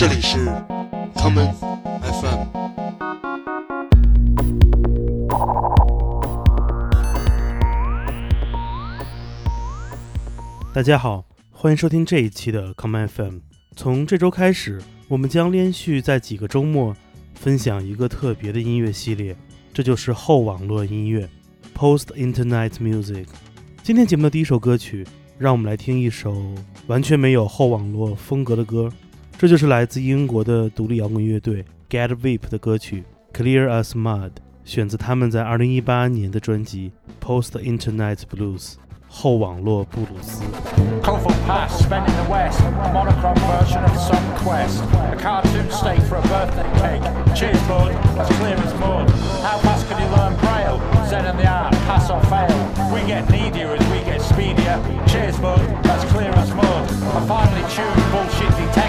这里是 common FM。大家好，欢迎收听这一期的 common FM。从这周开始，我们将连续在几个周末分享一个特别的音乐系列，这就是后网络音乐 （Post Internet Music）。今天节目的第一首歌曲，让我们来听一首完全没有后网络风格的歌，这就是来自英国的独立摇滚乐队 Get Vip 的歌曲《Clear as Mud》，选自他们在2018年的专辑《Post Internet Blues》后网络布鲁斯。 Colville Pass, spent in the West, a monochrome version of some quest. A cartoon steak for a birthday cake. Cheers, bud, as clear as mud. How fast can you learn Braille? Zen and the art, pass or fail. We get needier as we get speedier. Cheers, bud, as clear as mud. A finely tuned bullshit detector.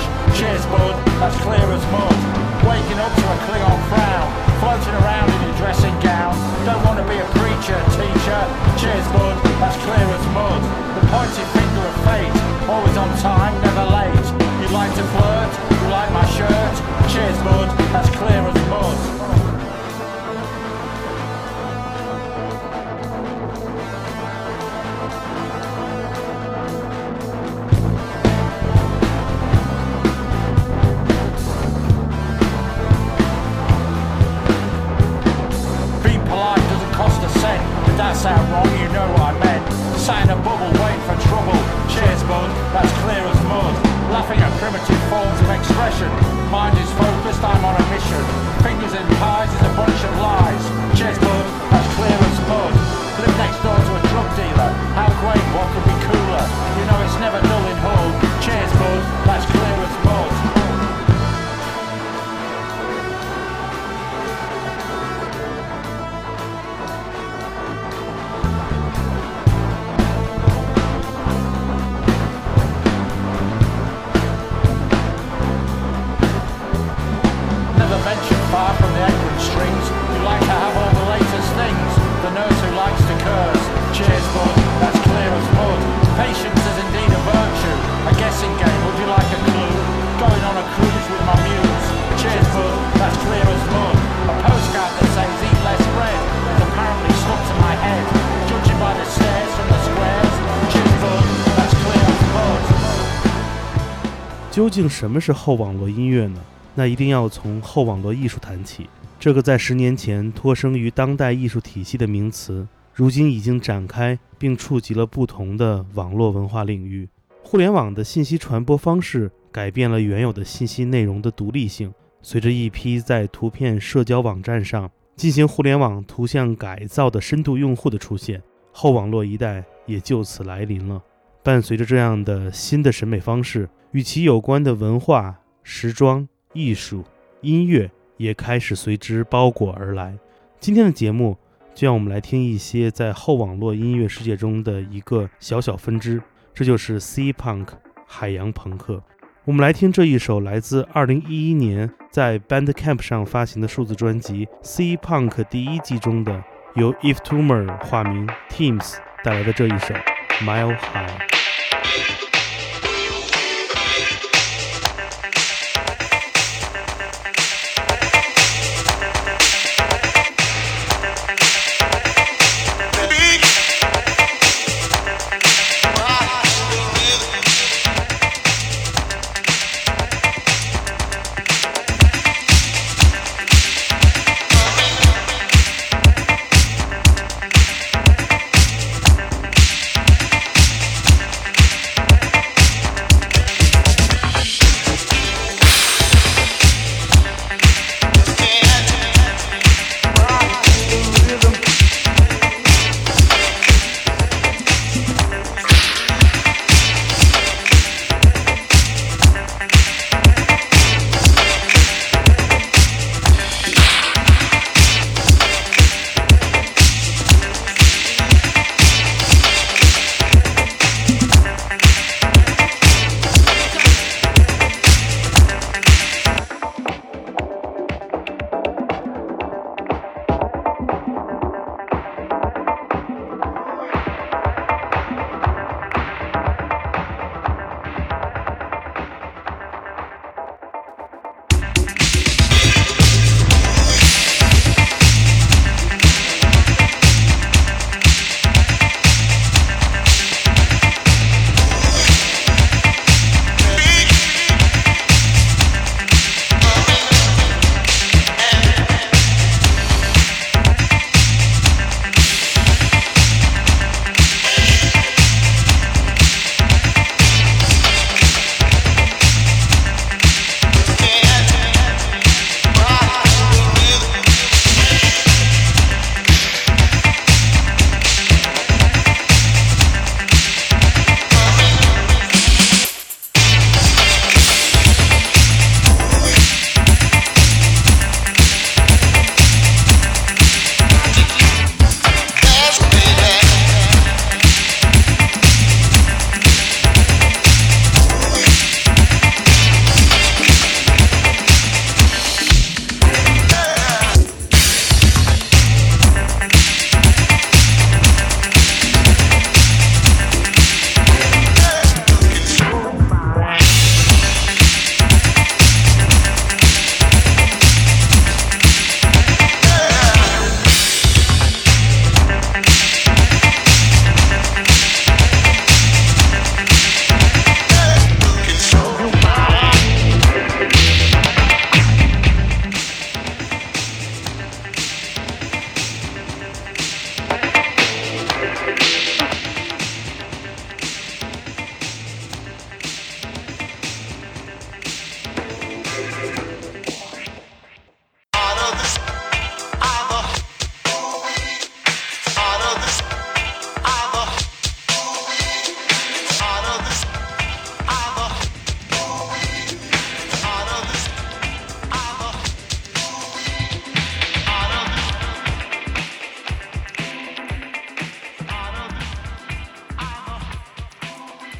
Cheers, bud, that's clear as mud. Waking up to a Klingon frown, floating around in your dressing gown. Don't want to be a preacher, teacher. Cheers, bud, that's clear as mud. The pointed finger of fate, always on time, never late. You like to flirt, you like my shirt. Cheers, bud, that's clear as mud. 究竟什么是后网络音乐呢？那一定要从后网络艺术谈起。这个在十年前脱生于当代艺术体系的名词，如今已经展开并触及了不同的网络文化领域。互联网的信息传播方式改变了原有的信息内容的独立性。随着一批在图片社交网站上进行互联网图像改造的深度用户的出现，后网络一代也就此来临了。伴随着这样的新的审美方式，与其有关的文化、时装、艺术、音乐也开始随之包裹而来。今天的节目就让我们来听一些在后网络音乐世界中的一个小小分支，这就是 Sea Punk 海洋朋克。我们来听这一首来自2011年在 Bandcamp 上发行的数字专辑《Sea Punk》第一季中的由 If Tumor 化名 Teams 带来的这一首《Mile High》。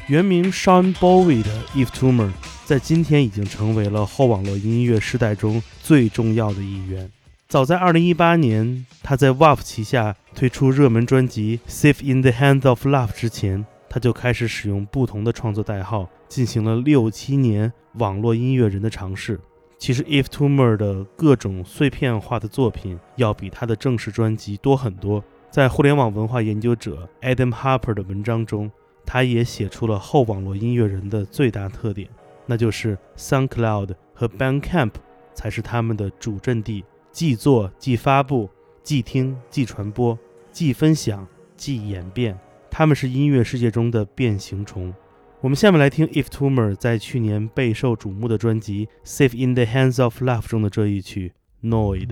原名 Sean Bowie 的 Eve Tumor，在今天已经成为了后网络音乐时代中最重要的一员。早在2018年，他在 WAP 旗下推出热门专辑《Safe in the Hands of Love》之前，他就开始使用不同的创作代号，进行了六七年网络音乐人的尝试。其实，Eve Tumor 的各种碎片化的作品要比他的正式专辑多很多。在互联网文化研究者 Adam Harper 的文章中，他也写出了后网络音乐人的最大特点，那就是 SoundCloud 和 Bandcamp 才是他们的主阵地。既做既发布，既听既传播，既分享既演变，他们是音乐世界中的变形虫。我们下面来听 If Tumor 在去年备受瞩目的专辑《Safe in the Hands of Love》中的这一曲《Noid》。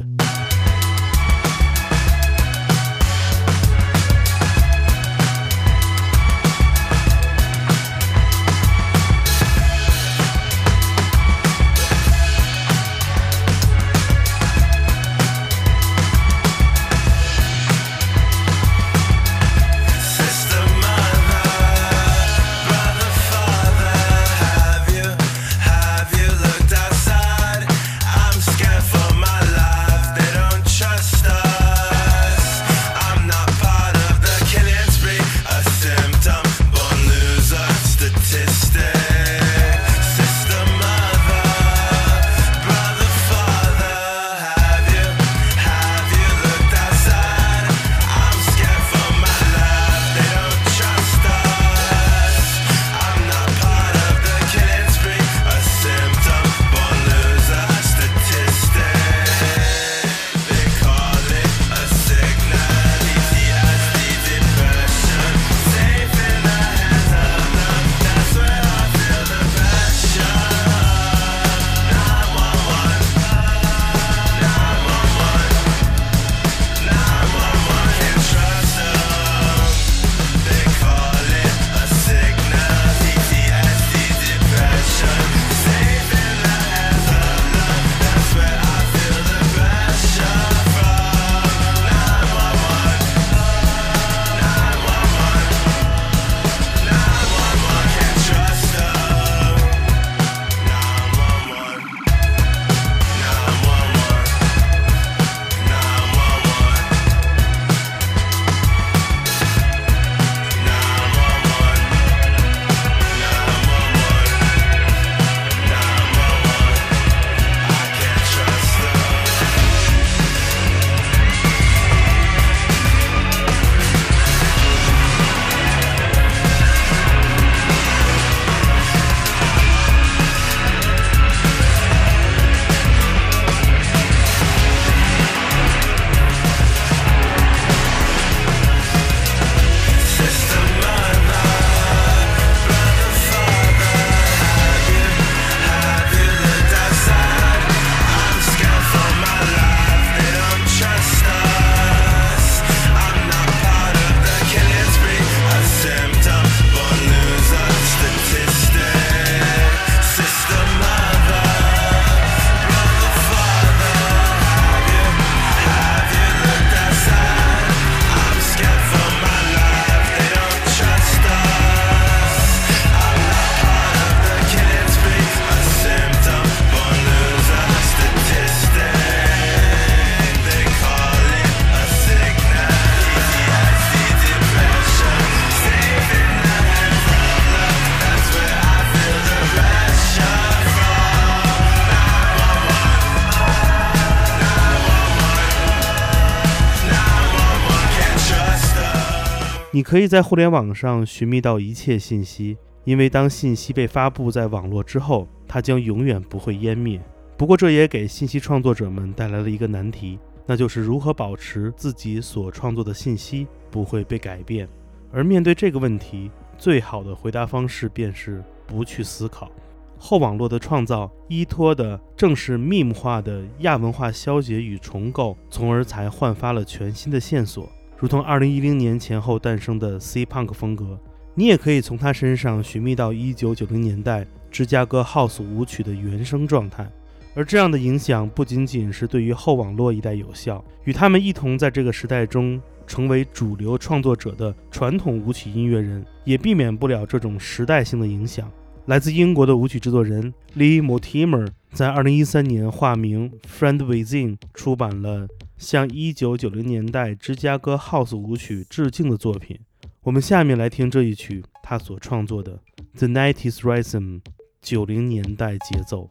你可以在互联网上寻觅到一切信息，因为当信息被发布在网络之后，它将永远不会湮灭。不过，这也给信息创作者们带来了一个难题，那就是如何保持自己所创作的信息不会被改变。而面对这个问题，最好的回答方式便是不去思考。后网络的创造依托的正是 meme 化的亚文化消解与重构，从而才焕发了全新的线索。如同2010年前后诞生的 C-Punk 风格，你也可以从他身上寻觅到1990年代芝加哥 House 舞曲的原生状态。而这样的影响不仅仅是对于后网络一代有效，与他们一同在这个时代中成为主流创作者的传统舞曲音乐人，也避免不了这种时代性的影响。来自英国的舞曲制作人 Lee Mortimer 在2013年化名 Friend Within 出版了向1990年代芝加哥 House 舞曲致敬的作品。我们下面来听这一曲他所创作的 The Nineties Rhythm 九零年代节奏。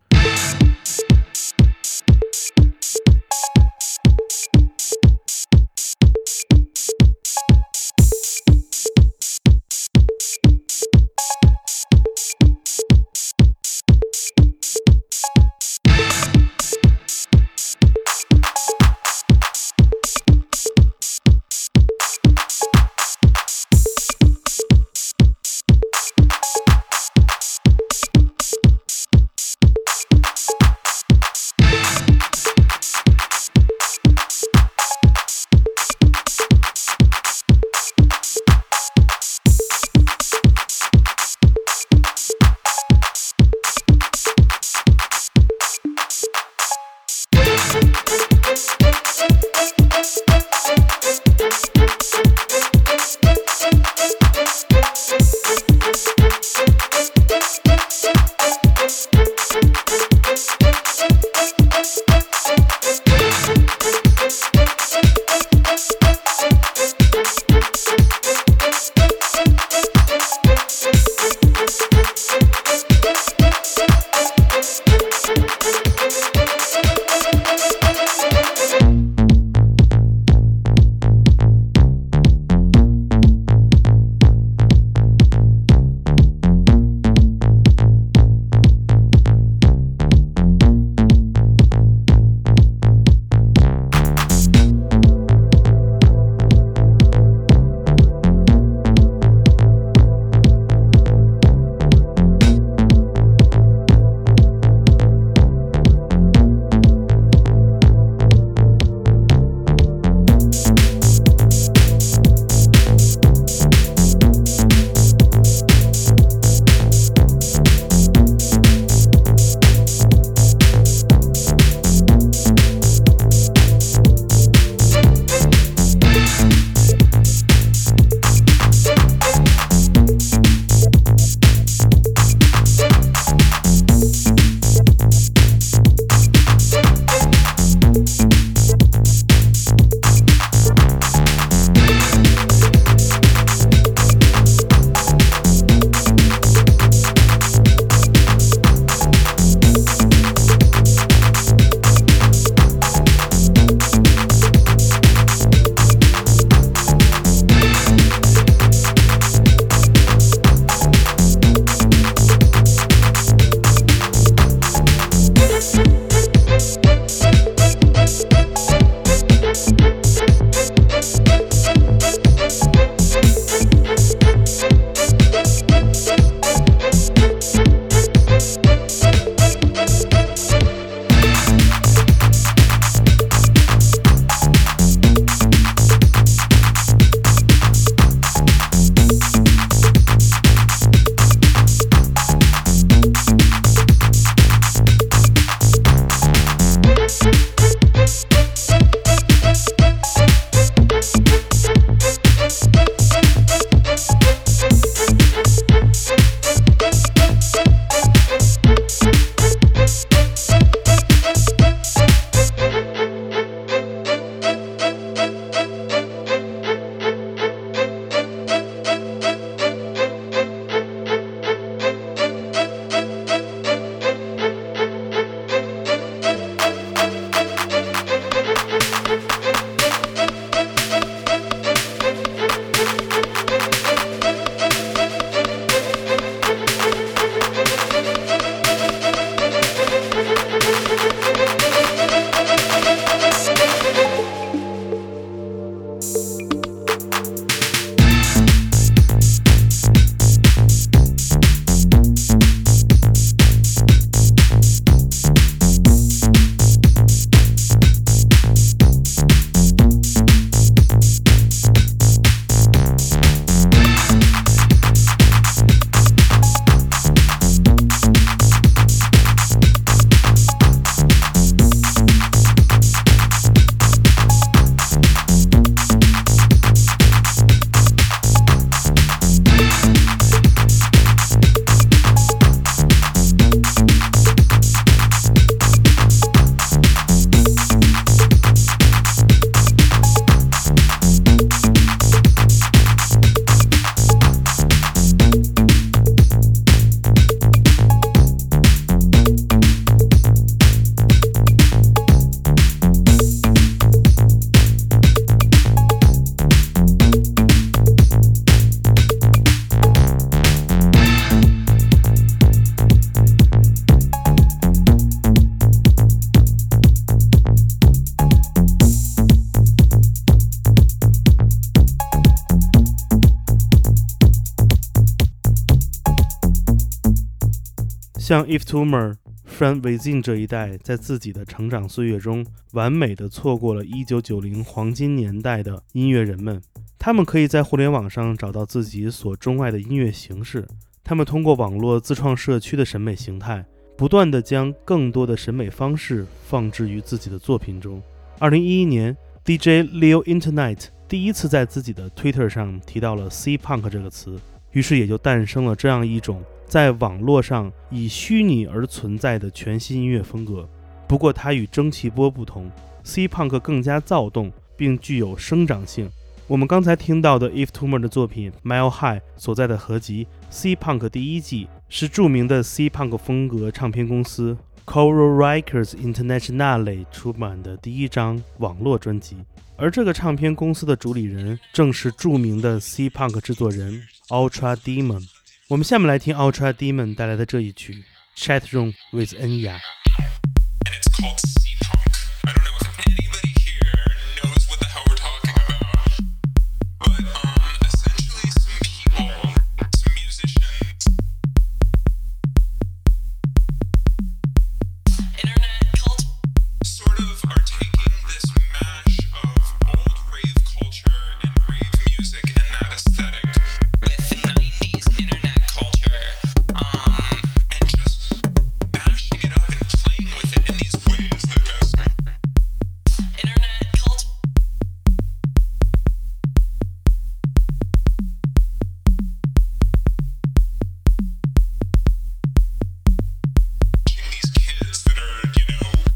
像 If Toomer、Friend Within 这一代，在自己的成长岁月中，完美的错过了1990黄金年代的音乐人们。他们可以在互联网上找到自己所钟爱的音乐形式。他们通过网络自创社区的审美形态，不断地将更多的审美方式放置于自己的作品中。2011年，DJ Leo Internet 第一次在自己的 Twitter 上提到了 C Punk 这个词，于是也就诞生了这样一种在网络上以虚拟而存在的全新音乐风格。不过，它与蒸汽波不同，C Punk 更加躁动，并具有生长性。我们刚才听到的 iftomer 的作品《Mile High》所在的合集《C Punk》第一季，是著名的 C Punk 风格唱片公司 Coral Records Internationale 出版的第一张网络专辑。而这个唱片公司的主理人正是著名的 C Punk 制作人 Ultra Demon。我们下面来听 Ultra Demon 带来的这一曲《Chat Room with Enya》。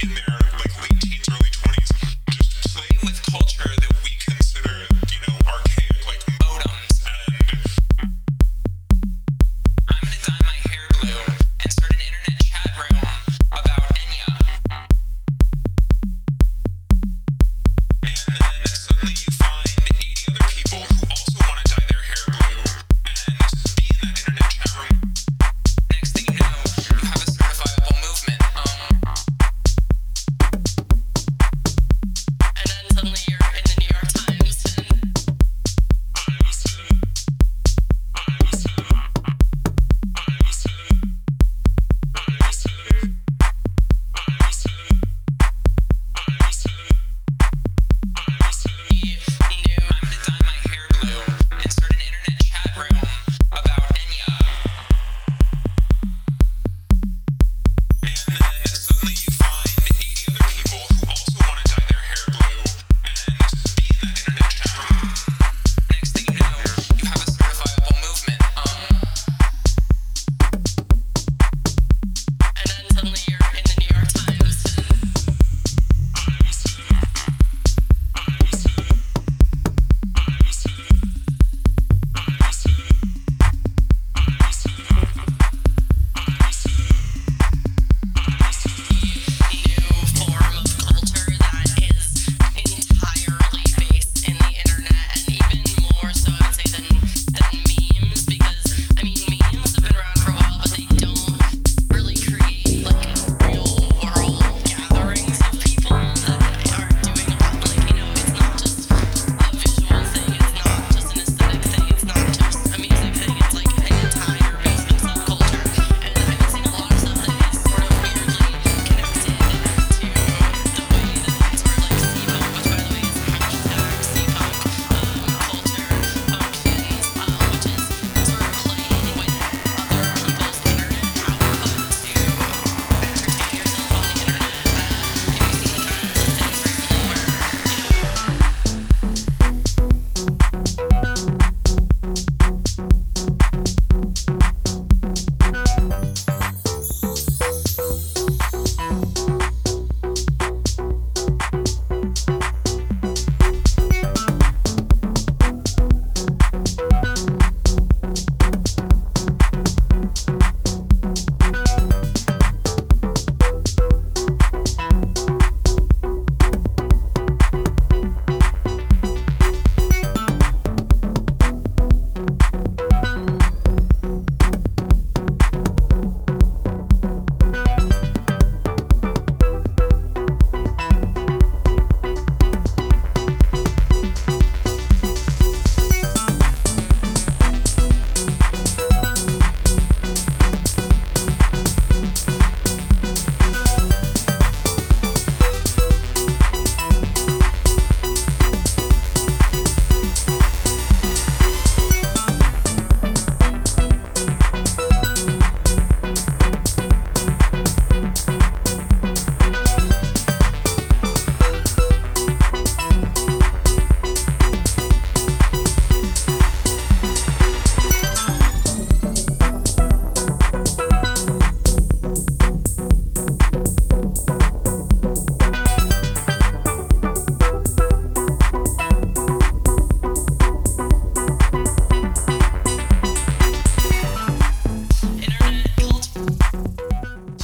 in there.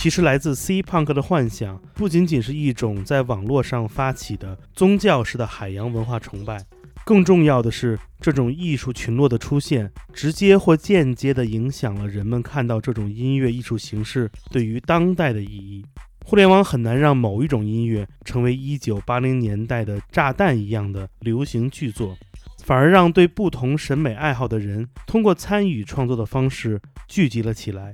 其实来自 C Punk 的幻想，不仅仅是一种在网络上发起的宗教式的海洋文化崇拜，更重要的是，这种艺术群落的出现，直接或间接地影响了人们看到这种音乐艺术形式对于当代的意义。互联网很难让某一种音乐成为1980年代的炸弹一样的流行巨作，反而让对不同审美爱好的人通过参与创作的方式聚集了起来。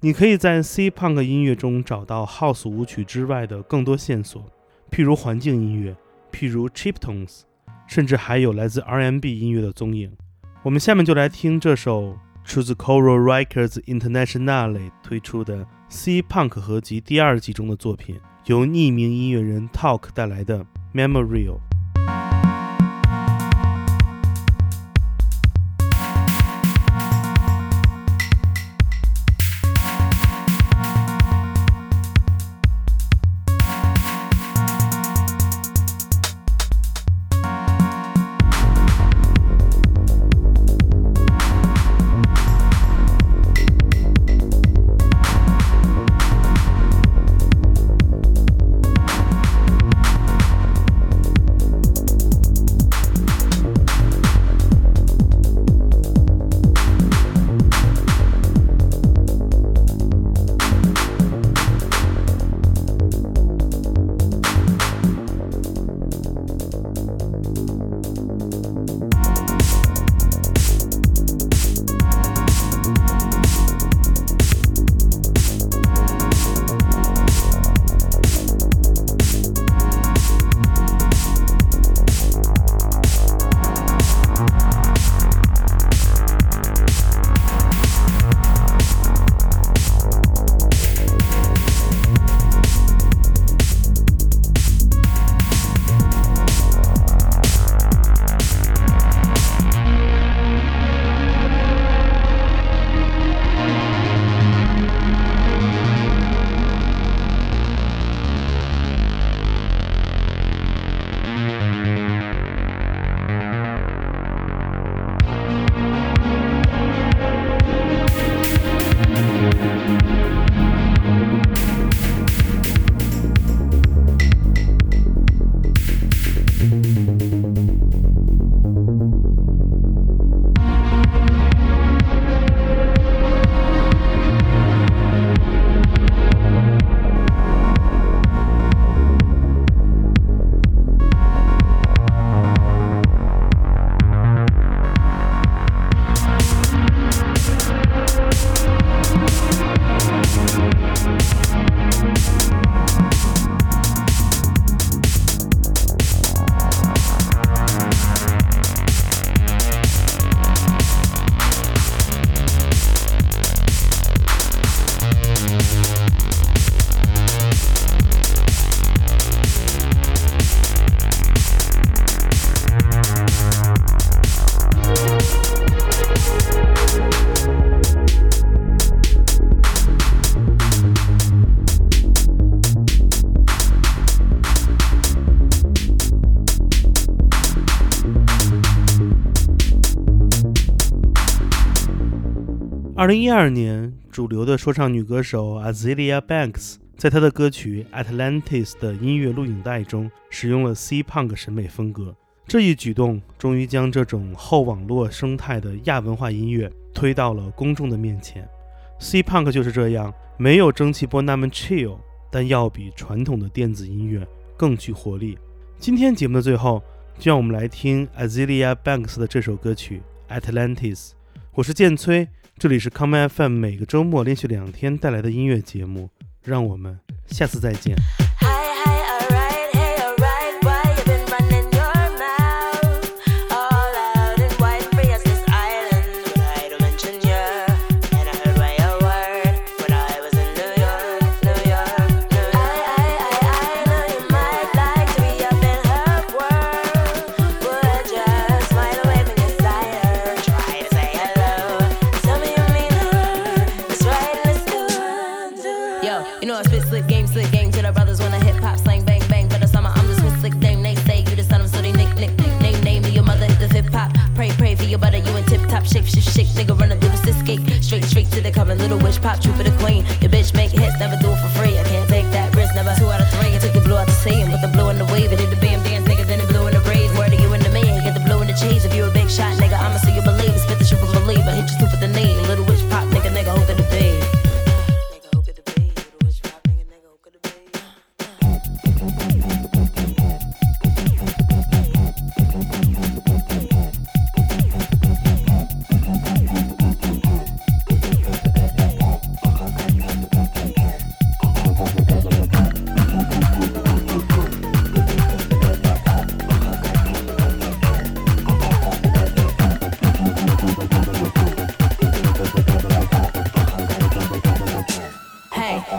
你可以在 C Punk 音乐中找到 House 舞曲之外的更多线索，譬如环境音乐，譬如 Chiptones，甚至还有来自 R&B 音乐的踪影。我们下面就来听这首出自 Coral Records Internationale 推出的。C Punk 合集第二季中的作品，由匿名音乐人 Talk 带来的《Memorial》。二零一二年，主流的说唱女歌手 Azalea Banks 在她的歌曲《Atlantis》的音乐录影带中使用了 C Punk 审美风格。这一举动终于将这种后网络生态的亚文化音乐推到了公众的面前。C Punk 就是这样，没有蒸汽波那么 chill，但要比传统的电子音乐更具活力。今天节目的最后，就让我们来听 Azalea Banks 的这首歌曲《Atlantis》。我是剑崔。这里是康麦 FM，每个周末连续两天带来的音乐节目，让我们下次再见。Yo, you know I spit slick game, slick game to the brothers when I hip hop slang bang bang. for the summer I'm the Swiss slick dame. They say you the son of so they nick nick name name to your mother the hip hop. Pray pray for your butter, you in tip top shape shift shake. Nigga running through the cis cake, straight straight to the cover. Little witch pop, true for the queen. Your bitch make hits, never do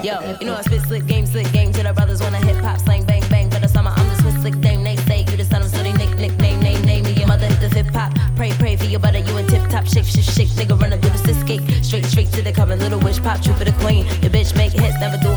yo, you know I spit slick game, slick game to the brothers wanna hip hop slang bang bang. For the summer, I'm the Swiss slick dame. They say you the son of so they nick nickname name name me your mother hit the hip hop. Pray pray for your butter, you in tip top shake shake shake. Nigga running through the sis gate, straight straight to the coming. Little witch pop, troop of the queen. Your bitch make hits, never do